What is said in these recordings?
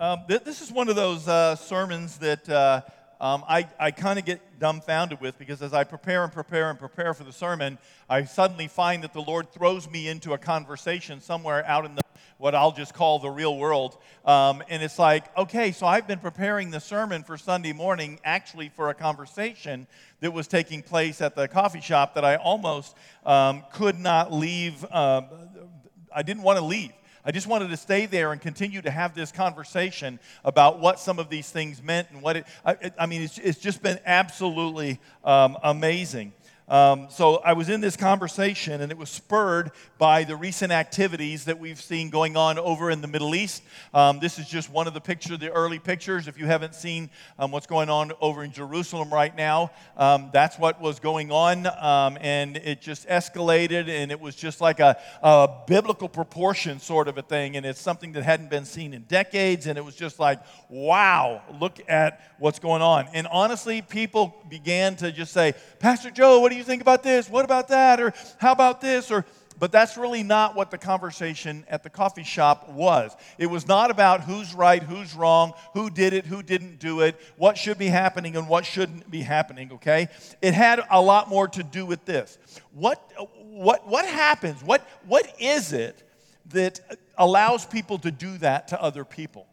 Um, th- this is one of those uh, sermons that uh, um, I, I kind of get dumbfounded with because as I prepare and prepare and prepare for the sermon, I suddenly find that the Lord throws me into a conversation somewhere out in the what I'll just call the real world. Um, and it's like, okay, so I've been preparing the sermon for Sunday morning actually for a conversation that was taking place at the coffee shop that I almost um, could not leave. Uh, I didn't want to leave. I just wanted to stay there and continue to have this conversation about what some of these things meant and what it, I, I mean, it's, it's, just been absolutely um, amazing. Um, so I was in this conversation, and it was spurred by the recent activities that we've seen going on over in the Middle East. Um, this is just one of the pictures, the early pictures. If you haven't seen um, what's going on over in Jerusalem right now, um, that's what was going on, um, and it just escalated, and it was just like a, a biblical proportion sort of a thing, and it's something that hadn't been seen in decades, and it was just like, wow, look at what's going on. And honestly, people began to just say, Pastor Joe, what do you you think about this? What about that? Or how about this? Or but that's really not what the conversation at the coffee shop was. It was not about who's right, who's wrong, who did it, who didn't do it, what should be happening and what shouldn't be happening, okay? It had a lot more to do with this. What, what, what happens? What, what is it that allows people to do that to other people?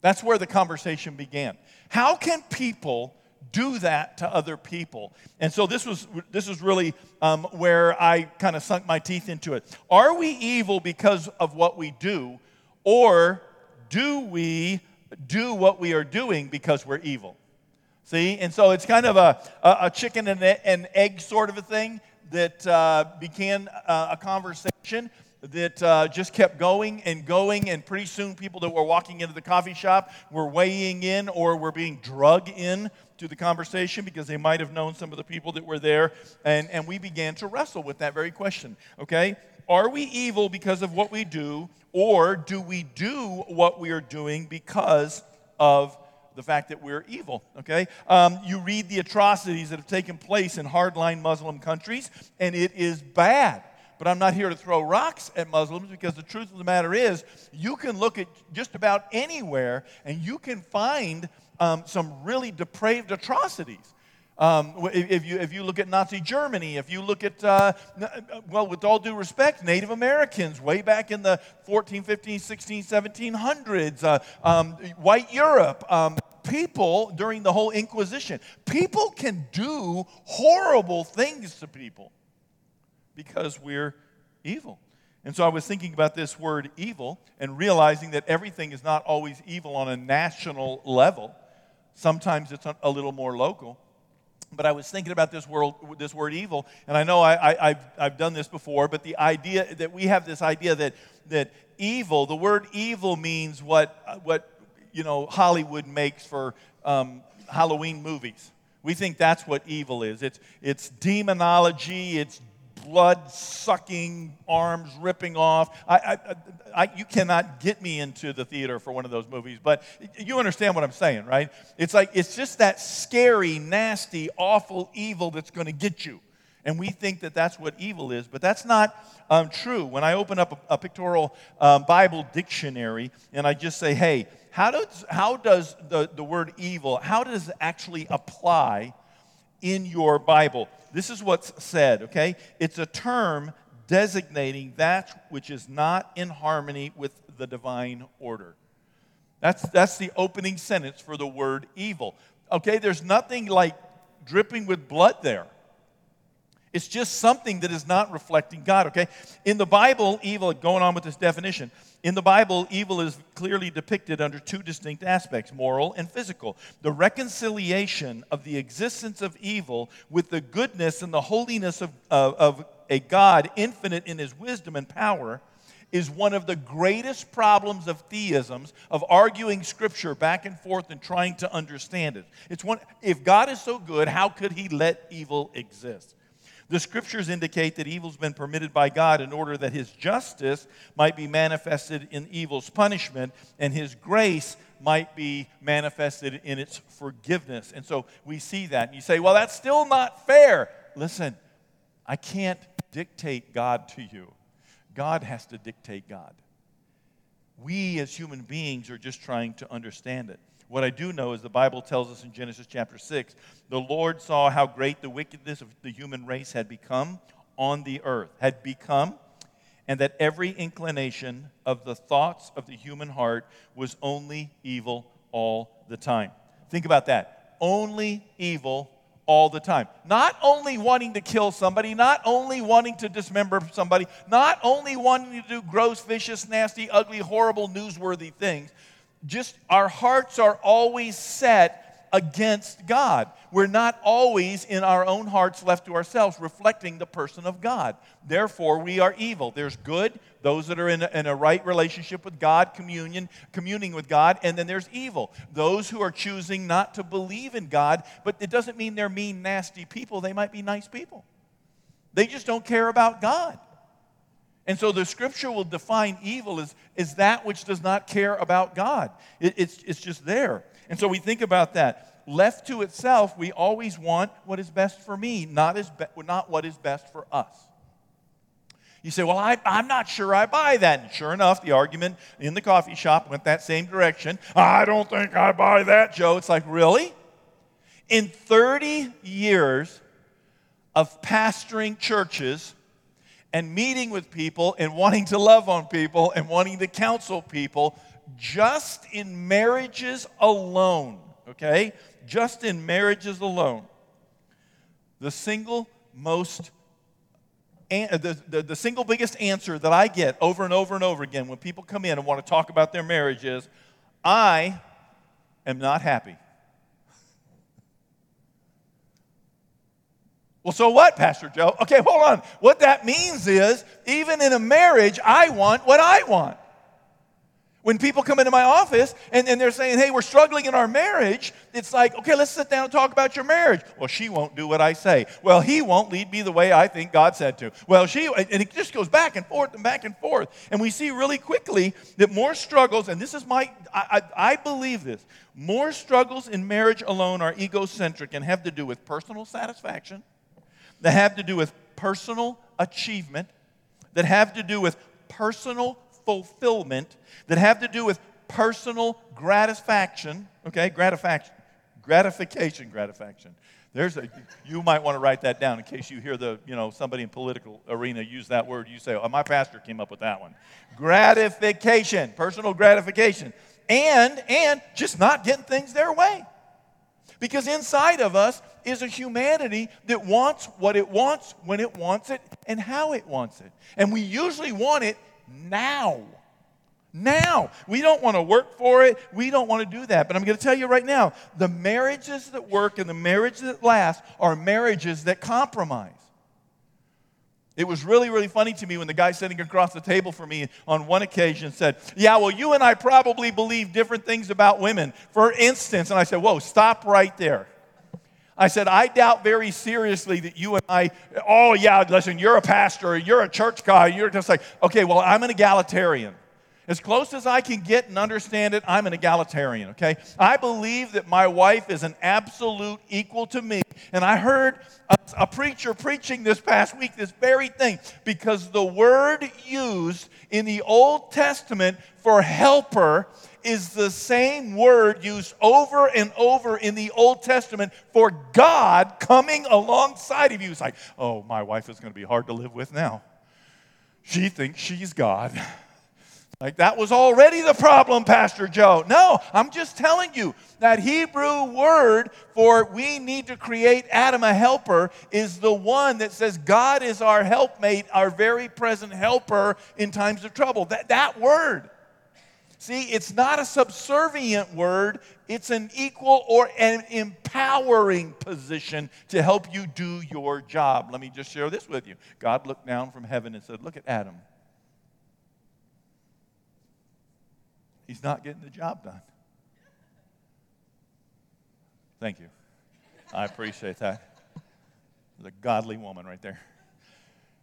That's where the conversation began. How can people do that to other people. And so this was this was really um, where I kind of sunk my teeth into it. Are we evil because of what we do, or do we do what we are doing because we're evil? See, and so it's kind of a, a, chicken and an egg sort of a thing that uh, began uh, a conversation that uh, just kept going and going, and pretty soon people that were walking into the coffee shop were weighing in or were being drug in to the conversation because they might have known some of the people that were there. And, and we began to wrestle with that very question. Okay? Are we evil because of what we do, or do we do what we are doing because of the fact that we're evil. Okay, um, you read the atrocities that have taken place in hardline Muslim countries, and it is bad. But I'm not here to throw rocks at Muslims because the truth of the matter is, you can look at just about anywhere and you can find um, some really depraved atrocities. Um, if, you, if you look at Nazi Germany, if you look at, uh, well, with all due respect, Native Americans way back in the 14, 15, 16, 1700s, uh, um, white Europe, um, people during the whole Inquisition, people can do horrible things to people because we're evil. And so I was thinking about this word evil and realizing that everything is not always evil on a national level. Sometimes it's a little more local. But I was thinking about this, world, this word evil, and I know I, have I've done this before, but the idea that we have this idea that, that evil, the word evil means what, what you know, Hollywood makes for um, Halloween movies. We think that's what evil is. It's, it's demonology, it's blood sucking, arms ripping off. I, I, I, you cannot get me into the theater for one of those movies, but you understand what I'm saying, right? It's like, it's just that scary, nasty, awful evil that's going to get you. And we think that that's what evil is, but that's not um, true. When I open up a, a pictorial um, Bible dictionary and I just say, hey, how does, how does the, the word evil, how does it actually apply in your Bible? this is what's said, okay? It's a term designating that which is not in harmony with the divine order. That's, that's the opening sentence for the word evil. Okay, there's nothing like dripping with blood there. It's just something that is not reflecting God, okay? In the Bible, evil, going on with this definition, in the Bible, evil is clearly depicted under two distinct aspects moral and physical. The reconciliation of the existence of evil with the goodness and the holiness of, of, of a God infinite in his wisdom and power is one of the greatest problems of theisms of arguing scripture back and forth and trying to understand it. It's one if God is so good, how could he let evil exist? The scriptures indicate that evil's been permitted by God in order that his justice might be manifested in evil's punishment and his grace might be manifested in its forgiveness. And so we see that. And you say, well, that's still not fair. Listen, I can't dictate God to you, God has to dictate God. We as human beings are just trying to understand it. What I do know is the Bible tells us in Genesis chapter 6 the Lord saw how great the wickedness of the human race had become on the earth, had become, and that every inclination of the thoughts of the human heart was only evil all the time. Think about that. Only evil all the time. Not only wanting to kill somebody, not only wanting to dismember somebody, not only wanting to do gross, vicious, nasty, ugly, horrible, newsworthy things, just our hearts are always set against God. We're not always in our own hearts left to ourselves reflecting the person of God. Therefore, we are evil. There's good, those that are in a, in a right relationship with God, communion, communing with God, and then there's evil. Those who are choosing not to believe in God, but it doesn't mean they're mean, nasty people. They might be nice people. They just don't care about God. And so the scripture will define evil as, as that which does not care about God. It, it's, it's just there. And so we think about that. Left to itself, we always want what is best for me, not, as be, not what is best for us. You say, Well, I, I'm not sure I buy that. And sure enough, the argument in the coffee shop went that same direction. I don't think I buy that, Joe. It's like, Really? In 30 years of pastoring churches and meeting with people and wanting to love on people and wanting to counsel people, just in marriages alone, okay? Just in marriages alone. The single most uh, the, the, the, single biggest answer that I get over and over and over again when people come in and want to talk about their marriage is, I am not happy. Well, so what, Pastor Joe? Okay, hold on. What that means is, even in a marriage, I want what I want. When people come into my office and, and they're saying, hey, we're struggling in our marriage, it's like, okay, let's sit down and talk about your marriage. Well, she won't do what I say. Well, he won't lead me the way I think God said to. Well, she, and it just goes back and forth and back and forth. And we see really quickly that more struggles, and this is my, I, I, I believe this, more struggles in marriage alone are egocentric and have to do with personal satisfaction, that have to do with personal achievement, that have to do with personal fulfillment that have to do with personal gratification, okay, gratification, gratification, gratification. There's a, you might want to write that down in case you hear the, you know, somebody in political arena use that word. You say, oh, my pastor came up with that one. Gratification, personal gratification. And, and just not getting things their way. Because inside of us is a humanity that wants what it wants, when it wants it, and how it wants it. And we usually want it now. Now. We don't want to work for it. We don't want to do that. But I'm going to tell you right now the marriages that work and the marriages that last are marriages that compromise. It was really, really funny to me when the guy sitting across the table from me on one occasion said, Yeah, well, you and I probably believe different things about women. For instance, and I said, Whoa, stop right there. I said, I doubt very seriously that you and I, oh, yeah, listen, you're a pastor, you're a church guy, you're just like, okay, well, I'm an egalitarian. As close as I can get and understand it, I'm an egalitarian, okay? I believe that my wife is an absolute equal to me. And I heard a, a, preacher preaching this past week this very thing because the word used in the Old Testament for helper is the same word used over and over in the Old Testament for God coming alongside of you. It's like, oh, my wife is going to be hard to live with now. She thinks she's God. Like that was already the problem, Pastor Joe. No, I'm just telling you that Hebrew word for we need to create Adam a helper is the one that says God is our helpmate, our very present helper in times of trouble. That, that word. See, it's not a subservient word, it's an equal or an empowering position to help you do your job. Let me just share this with you. God looked down from heaven and said, Look at Adam. He's not getting the job done. Thank you. I appreciate that. The godly woman right there.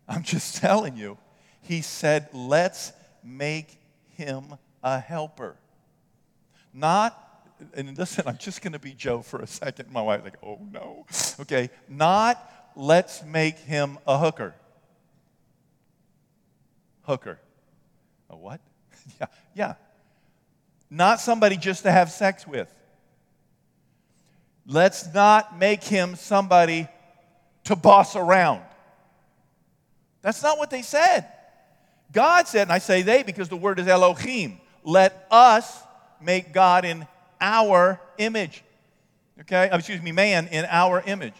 I'm just telling you, he said, Let's make him a helper. Not, and listen, I'm just going to be Joe for a second. My wife's like, oh no. Okay, not let's make him a hooker. Hooker. A what? yeah, yeah, not somebody just to have sex with. Let's not make him somebody to boss around. That's not what they said. God said, and I say they because the word is Elohim, let us make God in our image. Okay? Oh, excuse me, man in our image.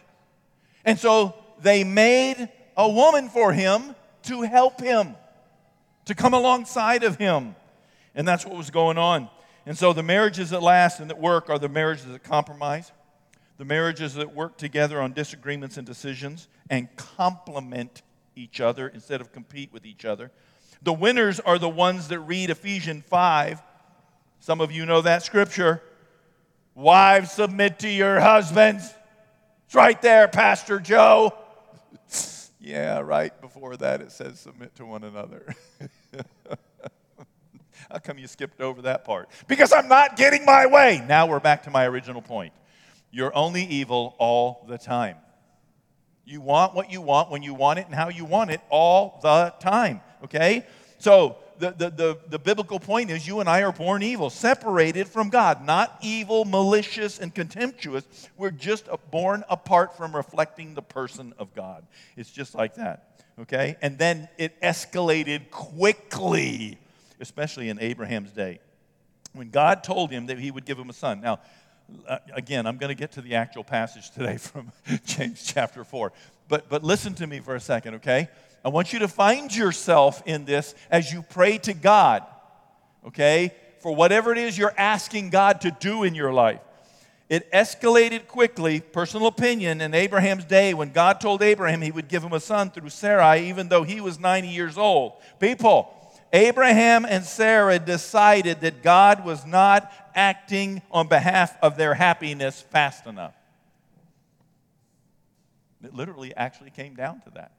And so they made a woman for him to help him, to come alongside of him. And that's what was going on. And so the marriages that last and that work are the marriages that compromise, the marriages that work together on disagreements and decisions and complement each other instead of compete with each other. The winners are the ones that read Ephesians 5. Some of you know that scripture. Wives, submit to your husbands. It's right there, Pastor Joe. yeah, right before that it says submit to one another. How come you skipped over that part? Because I'm not getting my way. Now we're back to my original point. You're only evil all the time. You want what you want when you want it and how you want it all the time, okay? So the, the, the, the, biblical point is you and I are born evil, separated from God, not evil, malicious, and contemptuous. We're just born apart from reflecting the person of God. It's just like that, okay? And then it escalated quickly, especially in Abraham's day. When God told him that he would give him a son. Now, uh, again, I'm going to get to the actual passage today from James chapter 4. But, but listen to me for a second, okay? I want you to find yourself in this as you pray to God, okay? For whatever it is you're asking God to do in your life. It escalated quickly, personal opinion, in Abraham's day when God told Abraham he would give him a son through Sarai, even though he was 90 years old. People, Abraham and Sarah decided that God was not acting on behalf of their happiness fast enough. It literally actually came down to that.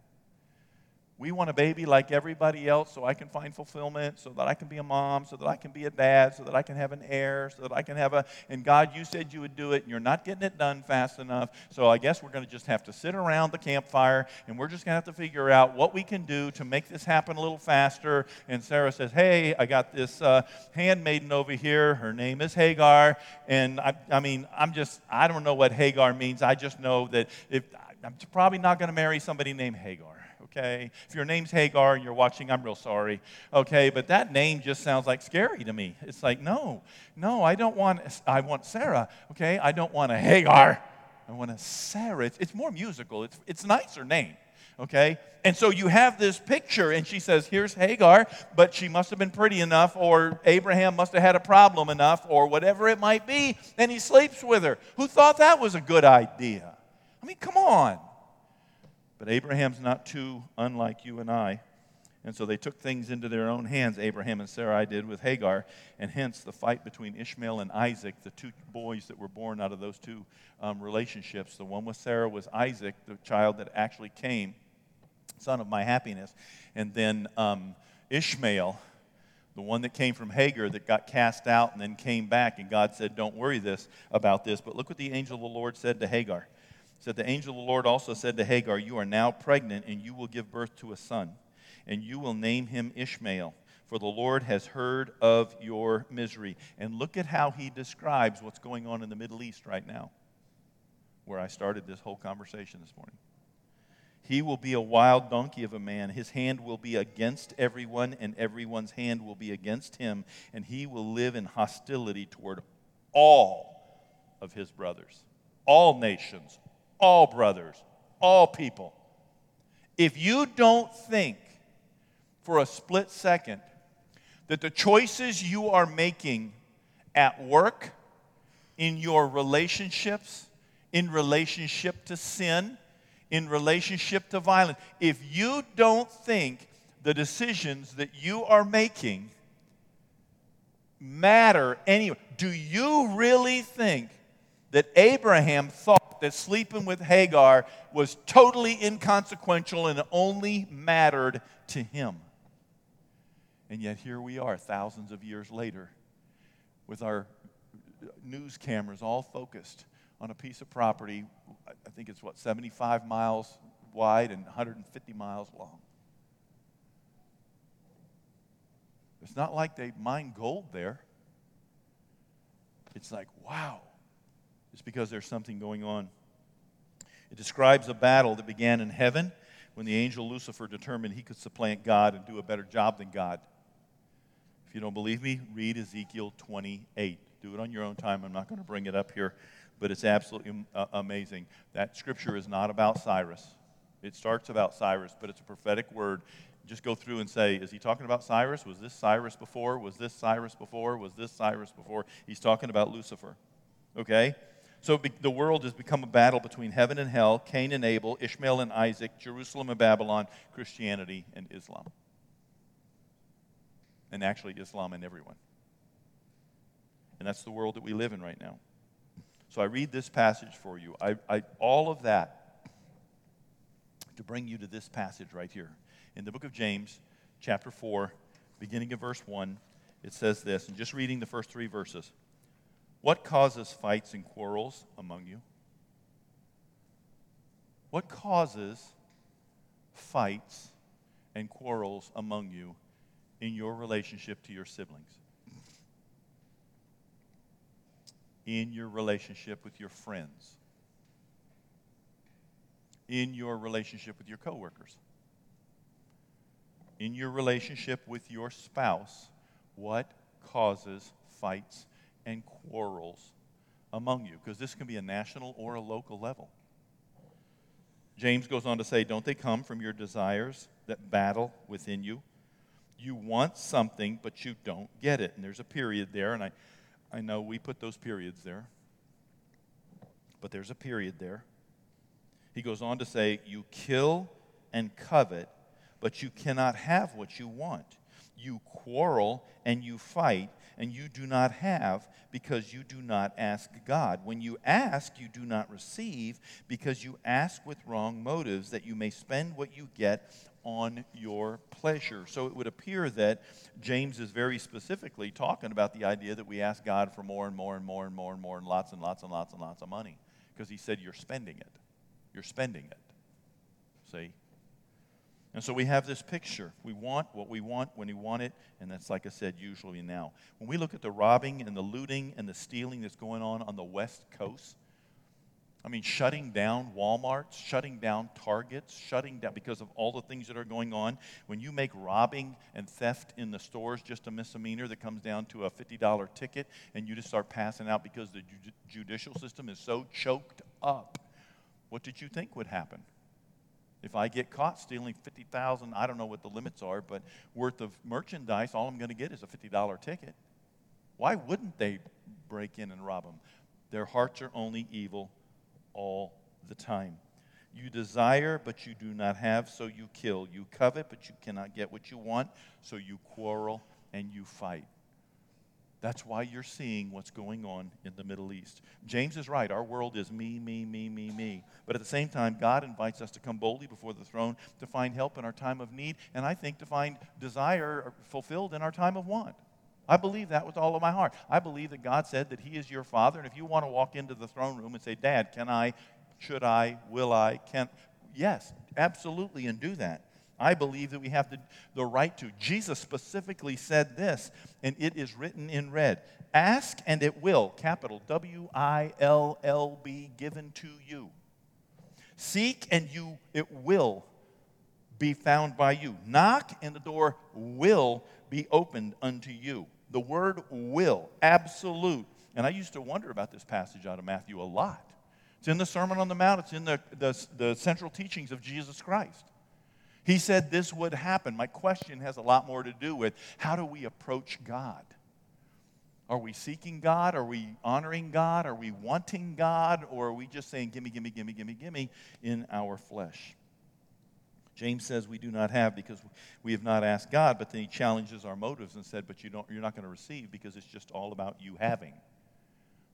We want a baby like everybody else so I can find fulfillment, so that I can be a mom, so that I can be a dad, so that I can have an heir, so that I can have a. And God, you said you would do it, and you're not getting it done fast enough. So I guess we're going to just have to sit around the campfire, and we're just going to have to figure out what we can do to make this happen a little faster. And Sarah says, Hey, I got this uh, handmaiden over here. Her name is Hagar. And I, I mean, I'm just, I don't know what Hagar means. I just know that if I'm probably not going to marry somebody named Hagar okay? If your name's Hagar and you're watching, I'm real sorry, okay? But that name just sounds like scary to me. It's like, no, no, I don't want, I want Sarah, okay? I don't want a Hagar. I want a Sarah. It's, it's more musical, it's, it's nicer name, okay? And so you have this picture, and she says, Here's Hagar, but she must have been pretty enough, or Abraham must have had a problem enough, or whatever it might be, and he sleeps with her. Who thought that was a good idea? I mean, come on. But Abraham's not too unlike you and I. And so they took things into their own hands, Abraham and Sarai did with Hagar, and hence the fight between Ishmael and Isaac, the two boys that were born out of those two um, relationships. The one with Sarah was Isaac, the child that actually came, son of my happiness. And then um, Ishmael, the one that came from Hagar that got cast out and then came back, and God said, Don't worry this about this. But look what the angel of the Lord said to Hagar said, The angel of the Lord also said to Hagar, You are now pregnant, and you will give birth to a son, and you will name him Ishmael, for the Lord has heard of your misery. And look at how he describes what's going on in the Middle East right now, where I started this whole conversation this morning. He will be a wild donkey of a man. His hand will be against everyone, and everyone's hand will be against him, and he will live in hostility toward all of his brothers, all nations, all brothers, all people. If you don't think for a split second that the choices you are making at work, in your relationships, in relationship to sin, in relationship to violence, if you don't think the decisions that you are making matter anyway, do you really think that Abraham thought? That sleeping with Hagar was totally inconsequential and only mattered to him. And yet here we are, thousands of years later, with our news cameras all focused on a piece of property. I think it's what, 75 miles wide and 150 miles long. It's not like they mine gold there. it's like, wow. It's because there's something going on. It describes a battle that began in heaven when the angel Lucifer determined he could supplant God and do a better job than God. If you don't believe me, read Ezekiel 28. Do it on your own time. I'm not going to bring it up here, but it's absolutely uh, amazing. That scripture is not about Tyrus. It starts about Tyrus, but it's a prophetic word. Just go through and say, is he talking about Tyrus? Was this Tyrus before? Was this Tyrus before? Was this Tyrus before? He's talking about Lucifer. Okay? So the world has become a battle between heaven and hell, Cain and Abel, Ishmael and Isaac, Jerusalem and Babylon, Christianity and Islam. And actually, Islam and everyone. And that's the world that we live in right now. So I read this passage for you. I, I, all of that to bring you to this passage right here. In the book of James, chapter 4, beginning of verse 1, it says this, and just reading the first three verses. What causes fights and quarrels among you? What causes fights and quarrels among you in your relationship to your siblings? In your relationship with your friends? In your relationship with your coworkers? In your relationship with your spouse? What causes fights and quarrels among you, because this can be a national or a local level. James goes on to say, Don't they come from your desires that battle within you? You want something, but you don't get it. And there's a period there, and I, I know we put those periods there, but there's a period there. He goes on to say, You kill and covet, but you cannot have what you want. You quarrel and you fight and you do not have because you do not ask God. When you ask, you do not receive because you ask with wrong motives that you may spend what you get on your pleasure. So it would appear that James is very specifically talking about the idea that we ask God for more and more and more and more and more and lots and lots and lots and lots of money because he said you're spending it. You're spending it. See? And so we have this picture. We want what we want when we want it, and that's, like I said, usually now. When we look at the robbing and the looting and the stealing that's going on on the West Coast, I mean, shutting down Walmarts, shutting down Targets, shutting down because of all the things that are going on. When you make robbing and theft in the stores just a misdemeanor that comes down to a $50 ticket, and you just start passing out because the judicial system is so choked up, what did you think would happen? If I get caught stealing 50,000, I don't know what the limits are, but worth of merchandise, all I'm going to get is a $50 ticket. Why wouldn't they break in and rob them? Their hearts are only evil all the time. You desire, but you do not have, so you kill. You covet, but you cannot get what you want, so you quarrel and you fight. That's why you're seeing what's going on in the Middle East. James is right. Our world is me, me, me, me, me. But at the same time, God invites us to come boldly before the throne to find help in our time of need, and I think to find desire fulfilled in our time of want. I believe that with all of my heart. I believe that God said that He is your Father, and if you want to walk into the throne room and say, Dad, can I, should I, will I, can, yes, absolutely, and do that. I believe that we have the, the right to. Jesus specifically said this, and it is written in red Ask and it will, capital W I L L B, given to you. Seek and you, it will be found by you. Knock and the door will be opened unto you. The word will, absolute. And I used to wonder about this passage out of Matthew a lot. It's in the Sermon on the Mount, it's in the, the, the central teachings of Jesus Christ. He said this would happen. My question has a lot more to do with how do we approach God? Are we seeking God? Are we honoring God? Are we wanting God? Or are we just saying, gimme, gimme, gimme, gimme, gimme in our flesh? James says we do not have because we have not asked God, but then he challenges our motives and said, but you don't, you're not going to receive because it's just all about you having.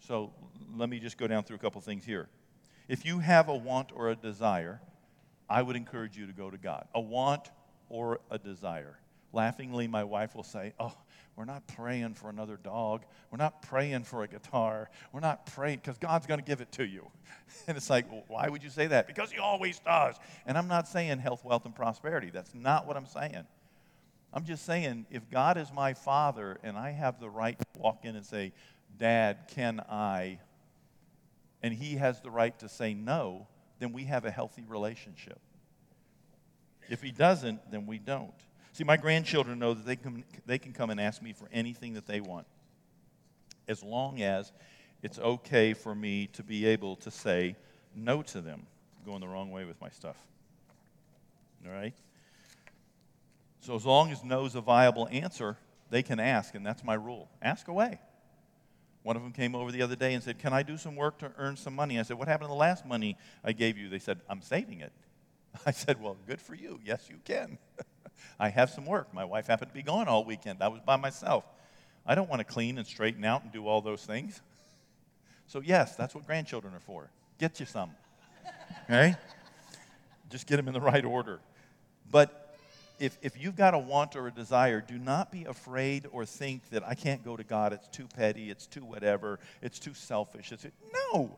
So let me just go down through a couple things here. If you have a want or a desire, I would encourage you to go to God. A want or a desire. Laughingly, my wife will say, Oh, we're not praying for another dog. We're not praying for a guitar. We're not praying because God's going to give it to you. And it's like, well, why would you say that? Because He always does. And I'm not saying health, wealth, and prosperity. That's not what I'm saying. I'm just saying, if God is my Father and I have the right to walk in and say, Dad, can I? And he has the right to say no, then we have a healthy relationship. If he doesn't, then we don't. See, my grandchildren know that they can, they can come and ask me for anything that they want, as long as it's okay for me to be able to say no to them. going the wrong way with my stuff. All right? So, as long as no is a viable answer, they can ask, and that's my rule. Ask away. One of them came over the other day and said, Can I do some work to earn some money? I said, What happened to the last money I gave you? They said, I'm saving it. I said, Well, good for you. Yes, you can. I have some work. My wife happened to be gone all weekend. I was by myself. I don't want to clean and straighten out and do all those things. So, yes, that's what grandchildren are for. Get you some. right? Just get them in the right order. But if, if you've got a want or a desire, do not be afraid or think that I can't go to God. It's too petty. It's too whatever. It's too selfish. It's, no,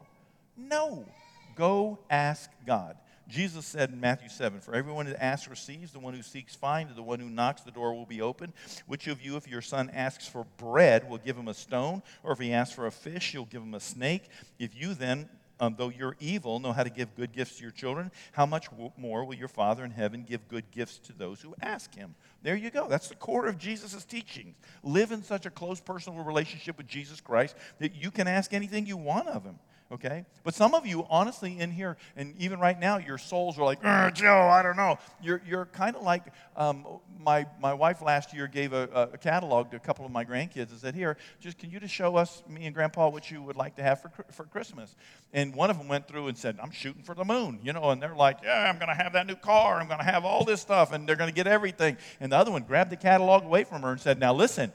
no. Go ask God. Jesus said in Matthew 7 For everyone that asks receives, the one who seeks finds, the one who knocks, the door will be open. Which of you, if your son asks for bread, will give him a stone? Or if he asks for a fish, you'll give him a snake? If you then, um, though you're evil, know how to give good gifts to your children, how much more will your Father in heaven give good gifts to those who ask him? There you go. That's the core of Jesus' teachings. Live in such a close personal relationship with Jesus Christ that you can ask anything you want of him okay? But some of you, honestly, in here, and even right now, your souls are like, Joe, I don't know. You're, you're kind of like um, my, my wife last year gave a, a, catalog to a couple of my grandkids and said, Here, just can you just show us, me and Grandpa, what you would like to have for, for Christmas? And one of them went through and said, I'm shooting for the moon, you know, and they're like, Yeah, I'm going to have that new car. I'm going to have all this stuff, and they're going to get everything. And the other one grabbed the catalog away from her and said, Now listen,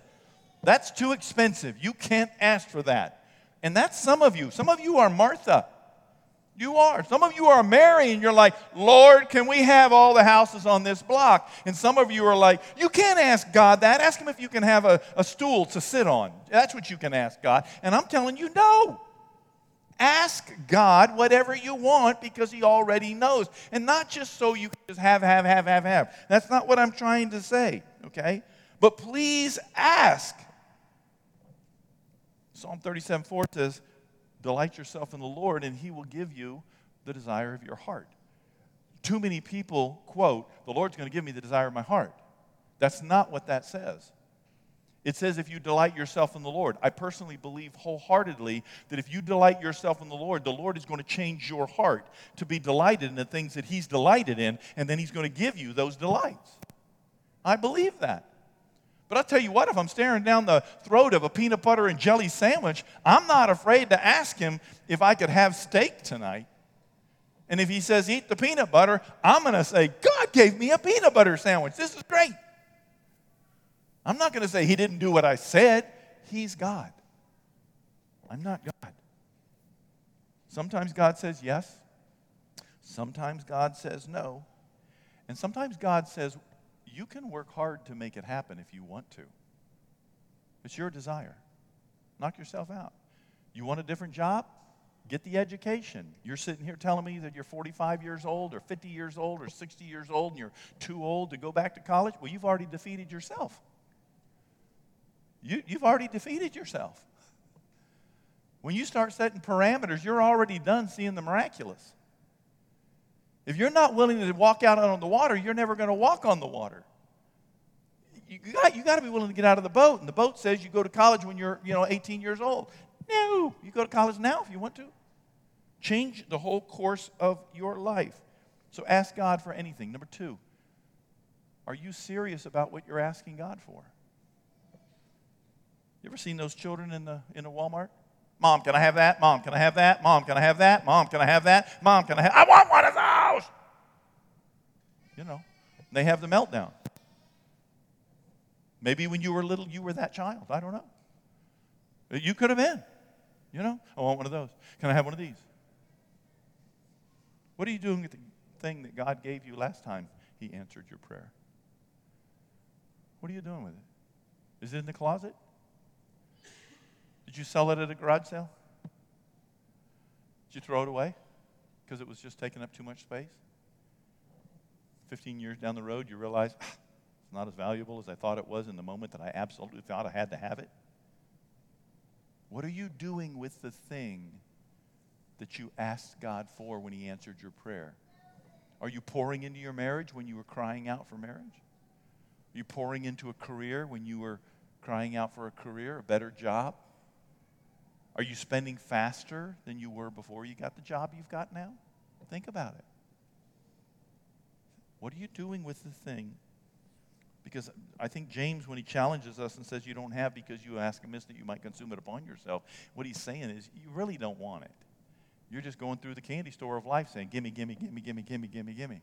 that's too expensive. You can't ask for that. And that's some of you. Some of you are Martha. You are. Some of you are Mary, and you're like, Lord, can we have all the houses on this block? And some of you are like, you can't ask God that. Ask Him if you can have a, a stool to sit on. That's what you can ask God. And I'm telling you, no. Ask God whatever you want because He already knows. And not just so you can just have, have, have, have, have. That's not what I'm trying to say, okay? But please ask. Psalm 37 4 says, Delight yourself in the Lord, and he will give you the desire of your heart. Too many people quote, The Lord's going to give me the desire of my heart. That's not what that says. It says, if you delight yourself in the Lord. I personally believe wholeheartedly that if you delight yourself in the Lord, the Lord is going to change your heart to be delighted in the things that He's delighted in, and then He's going to give you those delights. I believe that. But I'll tell you what, if I'm staring down the throat of a peanut butter and jelly sandwich, I'm not afraid to ask him if I could have steak tonight. And if he says, eat the peanut butter, I'm going to say, God gave me a peanut butter sandwich. This is great. I'm not going to say he didn't do what I said. He's God. I'm not God. Sometimes God says yes. Sometimes God says no. And sometimes God says, you can work hard to make it happen if you want to. It's your desire. Knock yourself out. You want a different job? Get the education. You're sitting here telling me that you're 45 years old or 50 years old or 60 years old and you're too old to go back to college? Well, you've already defeated yourself. You, you've already defeated yourself. When you start setting parameters, you're already done seeing the miraculous. If you're not willing to walk out on the water, you're never going to walk on the water. You got, you got to be willing to get out of the boat. And the boat says you go to college when you're, you know, 18 years old. No, you go to college now if you want to. Change the whole course of your life. So ask God for anything. Number two, are you serious about what you're asking God for? You ever seen those children in the in a Walmart? Mom, can I have that? Mom, can I have that? Mom, can I have that? Mom, can I have that? Mom, can I have I want one of those. You know, they have the meltdown. Maybe when you were little, you were that child. I don't know. You could have been. You know, I want one of those. Can I have one of these? What are you doing with the thing that God gave you last time He answered your prayer? What are you doing with it? Is it in the closet? Did you sell it at a garage sale? Did you throw it away because it was just taking up too much space? 15 years down the road, you realize ah, it's not as valuable as I thought it was in the moment that I absolutely thought I had to have it. What are you doing with the thing that you asked God for when He answered your prayer? Are you pouring into your marriage when you were crying out for marriage? Are you pouring into a career when you were crying out for a career, a better job? Are you spending faster than you were before you got the job you've got now? Think about it. What are you doing with the thing? Because I think James, when he challenges us and says you don't have because you ask amiss that you might consume it upon yourself, what he's saying is you really don't want it. You're just going through the candy store of life saying, gimme, gimme, gimme, gimme, gimme, gimme, gimme.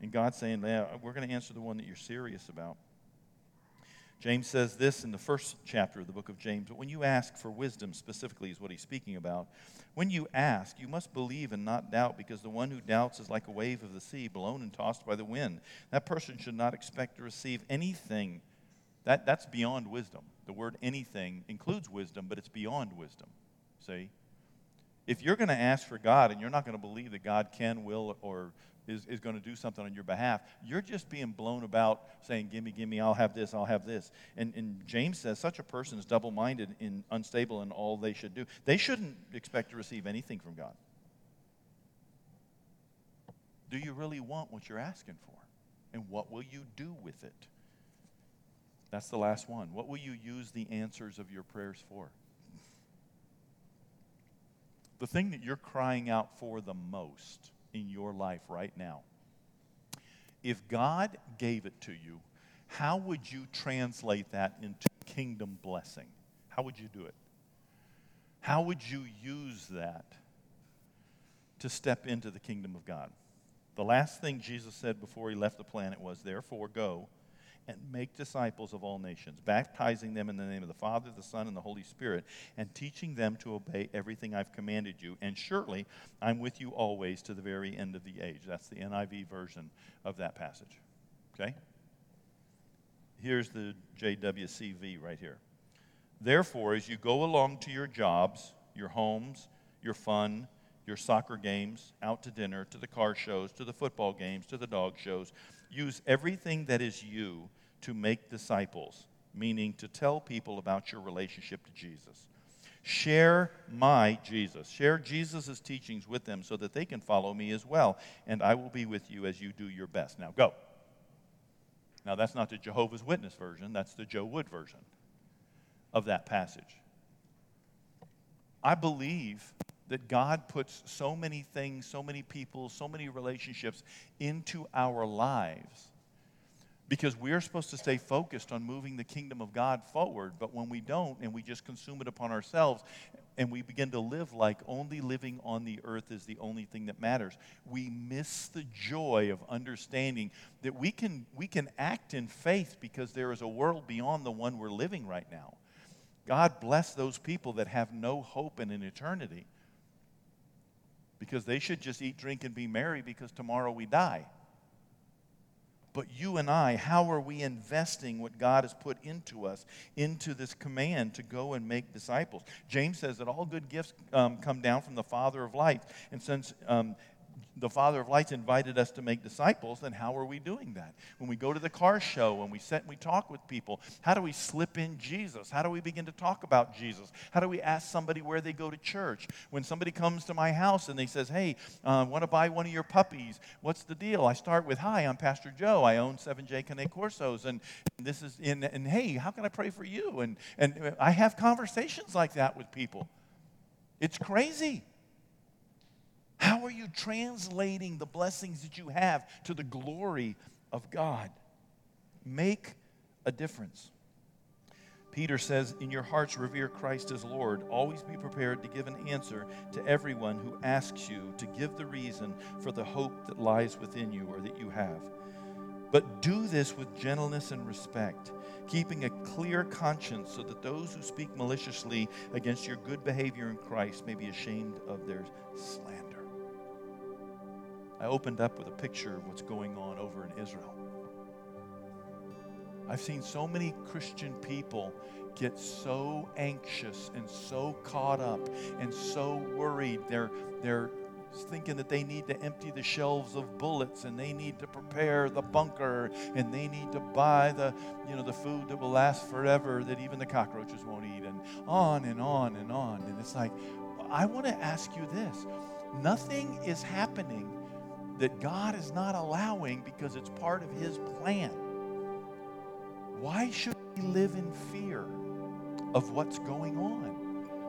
And God's saying, yeah, we're going to answer the one that you're serious about. James says this in the first chapter of the book of James. But when you ask for wisdom, specifically, is what he's speaking about. When you ask, you must believe and not doubt, because the one who doubts is like a wave of the sea, blown and tossed by the wind. That person should not expect to receive anything. That, that's beyond wisdom. The word anything includes wisdom, but it's beyond wisdom. See? If you're going to ask for God and you're not going to believe that God can, will, or is, is going to do something on your behalf, you're just being blown about saying, Gimme, gimme, I'll have this, I'll have this. And, and James says such a person is double minded and unstable in all they should do. They shouldn't expect to receive anything from God. Do you really want what you're asking for? And what will you do with it? That's the last one. What will you use the answers of your prayers for? the thing that you're crying out for the most in your life right now, if God gave it to you, how would you translate that into kingdom blessing? How would you do it? How would you use that to step into the kingdom of God? The last thing Jesus said before he left the planet was, Therefore, go and make disciples of all nations, baptizing them in the name of the Father, the Son, and the Holy Spirit, and teaching them to obey everything I've commanded you. And surely I'm with you always to the very end of the age. That's the NIV version of that passage. Okay? Here's the JWCV right here. Therefore, as you go along to your jobs, your homes, your fun, your soccer games, out to dinner, to the car shows, to the football games, to the dog shows, use everything that is you to make disciples, meaning to tell people about your relationship to Jesus. Share my Jesus. Share Jesus' teachings with them so that they can follow me as well. And I will be with you as you do your best. Now go. Now, that's not the Jehovah's Witness version, that's the Joe Wood version of that passage. I believe that God puts so many things, so many people, so many relationships into our lives because we're supposed to stay focused on moving the kingdom of God forward. But when we don't and we just consume it upon ourselves and we begin to live like only living on the earth is the only thing that matters, we miss the joy of understanding that we can, we can act in faith because there is a world beyond the one we're living right now. God bless those people that have no hope in an eternity because they should just eat, drink, and be merry because tomorrow we die. But you and I, how are we investing what God has put into us, into this command to go and make disciples? James says that all good gifts um, come down from the Father of lights. And since um, the Father of Lights invited us to make disciples, then how are we doing that? When we go to the car show, when we sit and we talk with people, how do we slip in Jesus? How do we begin to talk about Jesus? How do we ask somebody where they go to church? When somebody comes to my house and they says, hey, uh, want to buy one of your puppies, what's the deal? I start with, hi, I'm Pastor Joe. I own 7J Cane Corsos, and this is, in, and hey, how can I pray for you? And, and I have conversations like that with people. It's crazy. How are you translating the blessings that you have to the glory of God? Make a difference. Peter says, In your hearts, revere Christ as Lord. Always be prepared to give an answer to everyone who asks you to give the reason for the hope that lies within you or that you have. But do this with gentleness and respect, keeping a clear conscience so that those who speak maliciously against your good behavior in Christ may be ashamed of their slander. I opened up with a picture of what's going on over in Israel. I've seen so many Christian people get so anxious and so caught up and so worried. They're, they're thinking that they need to empty the shelves of bullets and they need to prepare the bunker and they need to buy the you know the food that will last forever that even the cockroaches won't eat and on and on and on and it's like i want to ask you this nothing is happening that god is not allowing because it's part of his plan why should we live in fear of what's going on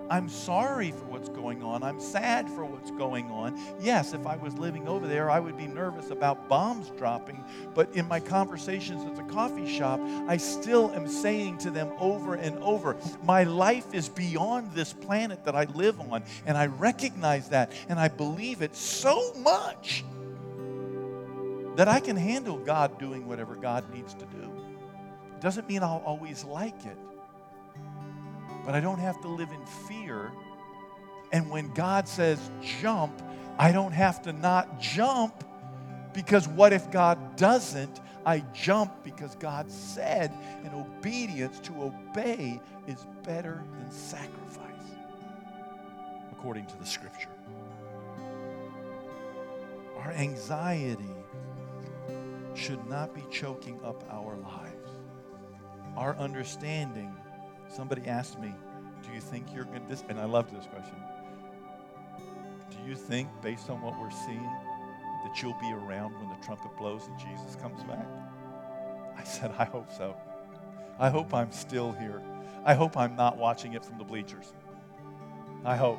I'm sorry for what's going on. I'm sad for what's going on. Yes, if I was living over there, I would be nervous about bombs dropping. But in my conversations at the coffee shop, I still am saying to them over and over, my life is beyond this planet that I live on. And I recognize that and I believe it so much that I can handle God doing whatever God needs to do. Doesn't mean I'll always like it but I don't have to live in fear. And when God says jump, I don't have to not jump because what if God doesn't? I jump because God said, and obedience to obey is better than sacrifice, according to the scripture. Our anxiety should not be choking up our lives. Our understanding Somebody asked me, Do you think you're going to, and I loved this question. Do you think, based on what we're seeing, that you'll be around when the trumpet blows and Jesus comes back? I said, I hope so. I hope I'm still here. I hope I'm not watching it from the bleachers. I hope.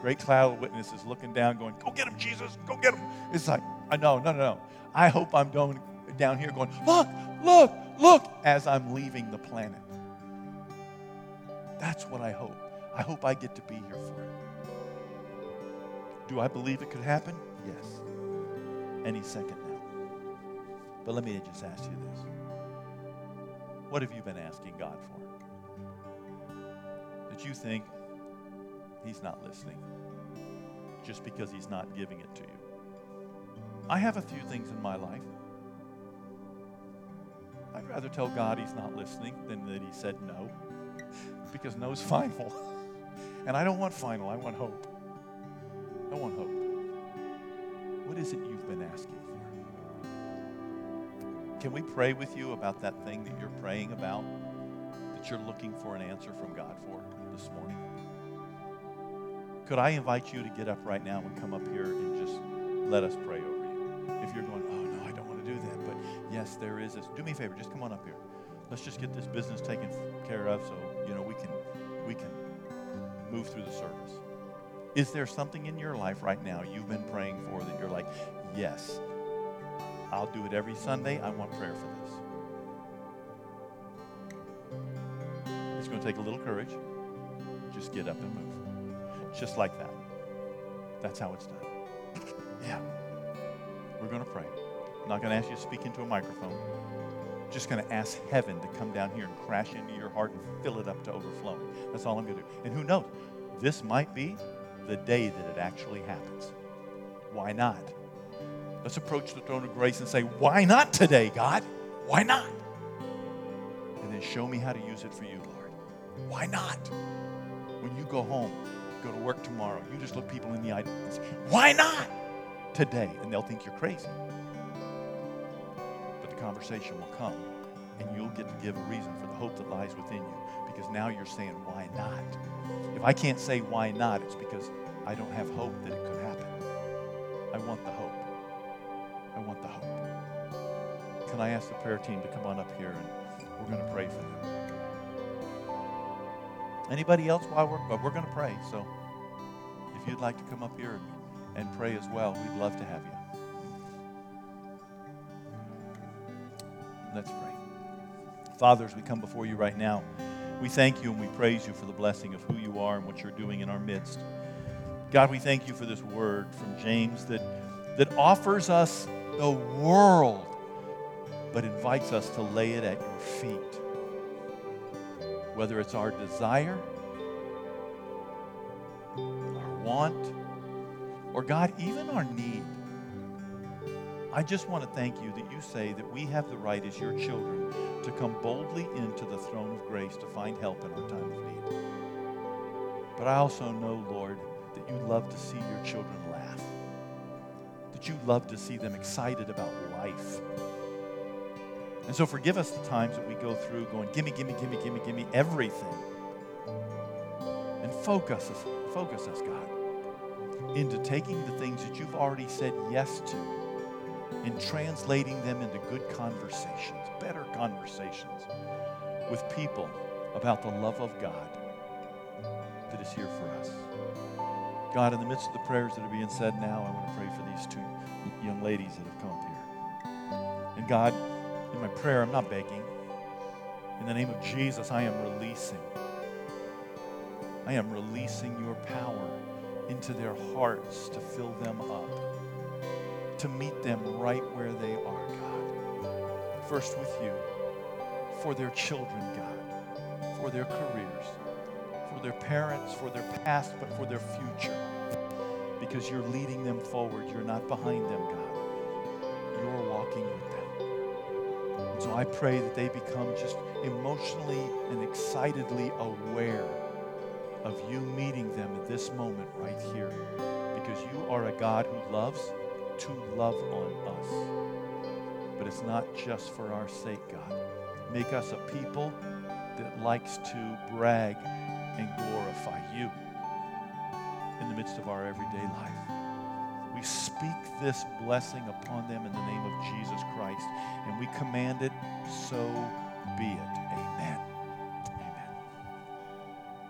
Great cloud of witnesses looking down, going, Go get him, Jesus, go get him. It's like, Uh, I know, no, no, no. I hope I'm going down here going, Look, look, look, as I'm leaving the planet. That's what I hope. I hope I get to be here for it. Do I believe it could happen? Yes. Any second now. But let me just ask you this. What have you been asking God for? That you think He's not listening just because He's not giving it to you. I have a few things in my life. I'd rather tell God He's not listening than that He said no because no's final. And I don't want final, I want hope. I want hope. What is it you've been asking for? Can we pray with you about that thing that you're praying about, that you're looking for an answer from God for this morning? Could I invite you to get up right now and come up here and just let us pray over? If you're going, oh no, I don't want to do that, but yes, there is this. Do me a favor, just come on up here. Let's just get this business taken care of so you know we can we can move through the service. Is there something in your life right now you've been praying for that you're like, yes, I'll do it every Sunday. I want prayer for this. It's going to take a little courage. Just get up and move. Just like that. That's how it's done. Yeah. We're going to pray. I'm not going to ask you to speak into a microphone just going to ask heaven to come down here and crash into your heart and fill it up to overflowing. That's all I'm going to do. And who knows? This might be the day that it actually happens. Why not? Let's approach the throne of grace and say, Why not today, God? Why not? And then show me how to use it for you, Lord. Why not? When you go home, go to work tomorrow, you just look people in the eye and say, Why not today? And they'll think you're crazy But the conversation will come and you'll get to give a reason for the hope that lies within you because now you're saying, why not? If I can't say why not, it's because I don't have hope that it could happen. I want the hope. I want the hope. Can I ask the prayer team to come on up here and we're going to pray for them? Anybody else while we're, but we're going to pray. So if you'd like to come up here and pray as well, we'd love to have you. Let's pray. Father, as we come before you right now, we thank you and we praise you for the blessing of who you are and what you're doing in our midst. God, we thank you for this word from James that, that offers us the world, but invites us to lay it at your feet. Whether it's our desire, our want, or God, even our need. I just want to thank you that you say that we have the right as your children to come boldly into the throne of grace to find help in our time of need. But I also know, Lord, that you love to see your children laugh, that you love to see them excited about life. And so forgive us the times that we go through going, gimme, gimme, gimme, gimme, gimme, everything. And focus us, focus us, into taking the things that you've already said yes to and translating them into good conversations, better conversations with people about the love of God that is here for us. God, in the midst of the prayers that are being said now, I want to pray for these two young ladies that have come up here. And God, in my prayer, I'm not begging. In the name of Jesus, I am releasing. I am releasing your power into their hearts to fill them up, to meet them right where they are, God. First with you, for their children, God, for their careers, for their parents, for their past, but for their future. Because you're leading them forward. You're not behind them, God. You're walking with them. And so I pray that they become just emotionally and excitedly aware of you meeting them at this moment right here. Because you are a God who loves to love on us. But it's not just for our sake, God. Make us a people that likes to brag and glorify you in the midst of our everyday life. We speak this blessing upon them in the name of Jesus Christ, and we command it, so be it. Amen.